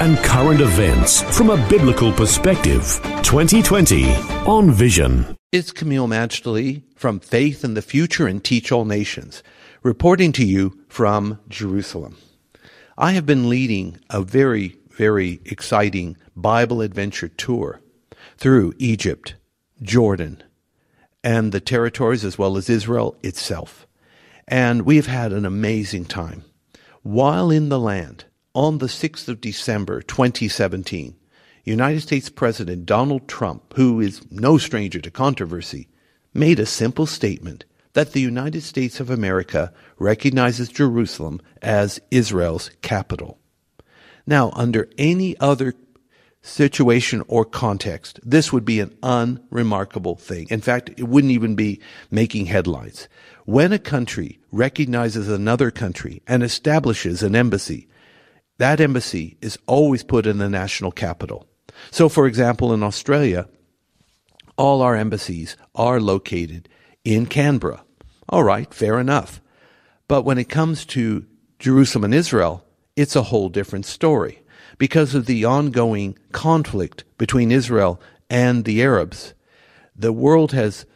and current events from a biblical perspective. 2020 on Vision. It's Kameel Majdali from Faith in the Future and Teach All Nations, reporting to you from Jerusalem. I have been leading a very, very exciting Bible adventure tour through Egypt, Jordan, and the territories as well as Israel itself. And we have had an amazing time. While in the land, on the 6th of December 2017, United States President Donald Trump, who is no stranger to controversy, made a simple statement that the United States of America recognizes Jerusalem as Israel's capital. Now, under any other situation or context, this would be an unremarkable thing. In fact, it wouldn't even be making headlines. When a country recognizes another country and establishes an embassy, that embassy is always put in the national capital. So, for example, in Australia, all our embassies are located in Canberra. All right, fair enough. But when it comes to Jerusalem and Israel, it's a whole different story. Because of the ongoing conflict between Israel and the Arabs, the world has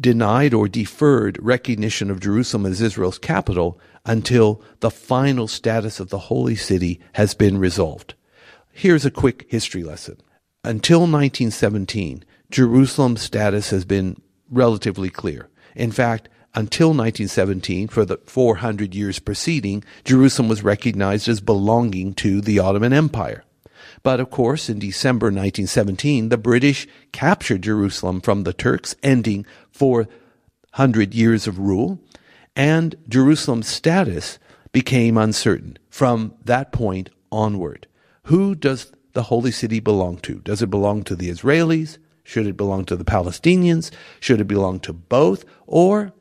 denied or deferred recognition of Jerusalem as Israel's capital until the final status of the holy city has been resolved. Here's a quick history lesson. Until 1917, Jerusalem's status has been relatively clear. In fact, until 1917, for the 400 years preceding, Jerusalem was recognized as belonging to the Ottoman Empire. But of course, in December 1917, the British captured Jerusalem from the Turks, ending 400 years of rule, and Jerusalem's status became uncertain from that point onward. Who does the holy city belong to? Does it belong to the Israelis? Should it belong to the Palestinians? Should it belong to both? Or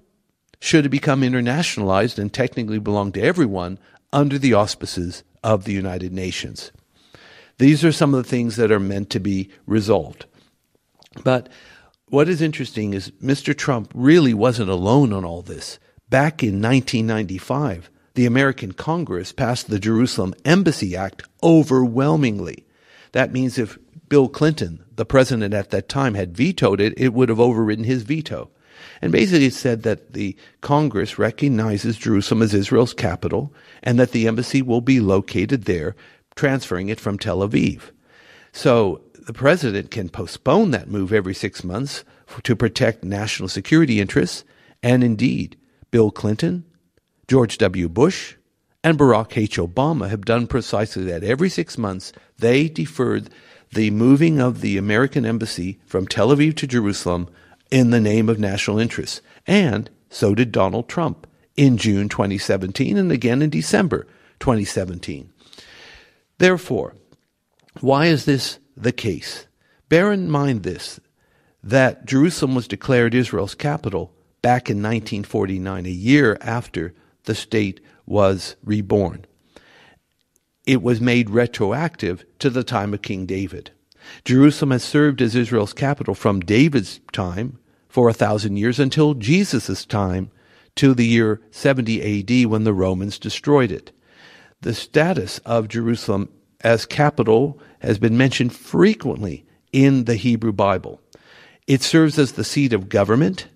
should it become internationalized and technically belong to everyone under the auspices of the United Nations? These are some of the things that are meant to be resolved. But what is interesting is Mr. Trump really wasn't alone on all this. Back in 1995, the American Congress passed the Jerusalem Embassy Act overwhelmingly. That means if Bill Clinton, the president at that time, had vetoed it, it would have overridden his veto. And basically it said that the Congress recognizes Jerusalem as Israel's capital and that the embassy will be located there transferring it from Tel Aviv. So the president can postpone that move every six months to protect national security interests. And indeed, Bill Clinton, George W. Bush, and Barack H. Obama have done precisely that. Every six months, they deferred the moving of the American embassy from Tel Aviv to Jerusalem in the name of national interests. And so did Donald Trump in June 2017 and again in December 2017. Therefore, why is this the case? Bear in mind this that Jerusalem was declared Israel's capital back in 1949, a year after the state was reborn. It was made retroactive to the time of King David. Jerusalem has served as Israel's capital from David's time for a thousand years until Jesus' time to the year 70 AD when the Romans destroyed it the status of Jerusalem as capital has been mentioned frequently in the Hebrew Bible. It serves as the seat of government,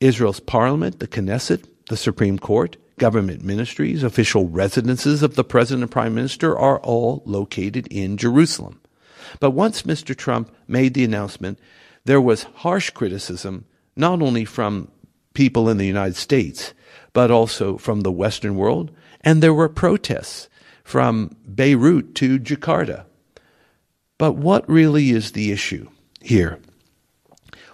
Israel's parliament, the Knesset, the Supreme Court, government ministries, official residences of the president and prime minister are all located in Jerusalem. But once Mr. Trump made the announcement, there was harsh criticism, not only from people in the United States, but also from the Western world and there were protests from Beirut to Jakarta. But what really is the issue here?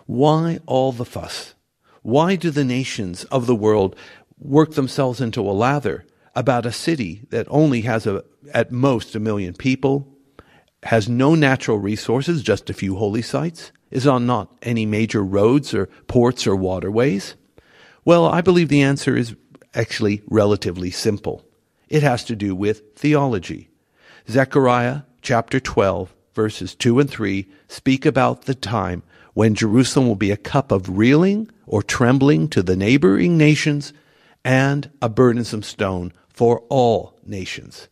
Why all the fuss? Why do the nations of the world work themselves into a lather about a city that only has a, at most a million people has no natural resources, just a few holy sites, is on not any major roads or ports or waterways? Well, I believe the answer is actually relatively simple. It has to do with theology. Zechariah chapter 12, verses 2 and 3 speak about the time when Jerusalem will be a cup of reeling or trembling to the neighboring nations and a burdensome stone for all nations.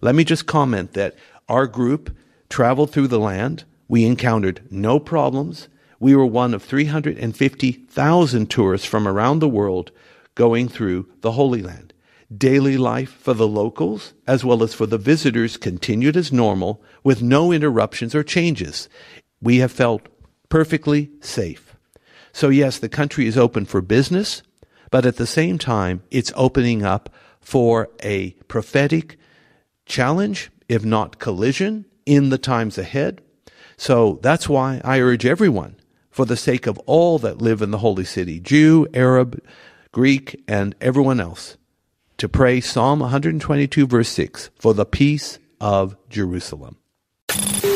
Let me just comment that our group traveled through the land. We encountered no problems. We were one of 350,000 tourists from around the world going through the Holy Land. Daily life for the locals as well as for the visitors continued as normal with no interruptions or changes. We have felt perfectly safe. So, yes, the country is open for business, but at the same time, it's opening up for a prophetic challenge, if not collision, in the times ahead. So that's why I urge everyone, for the sake of all that live in the holy city, Jew, Arab, Greek, and everyone else, to pray Psalm 122, verse 6, for the peace of Jerusalem.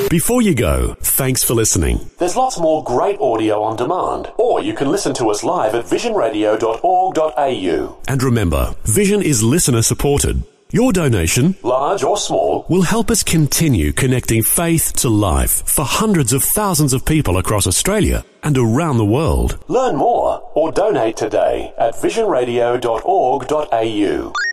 Before you go, thanks for listening. There's lots more great audio on demand, or you can listen to us live at visionradio.org.au. And remember, Vision is listener supported. Your donation, large or small, will help us continue connecting faith to life for hundreds of thousands of people across Australia and around the world. Learn more or donate today at visionradio.org.au.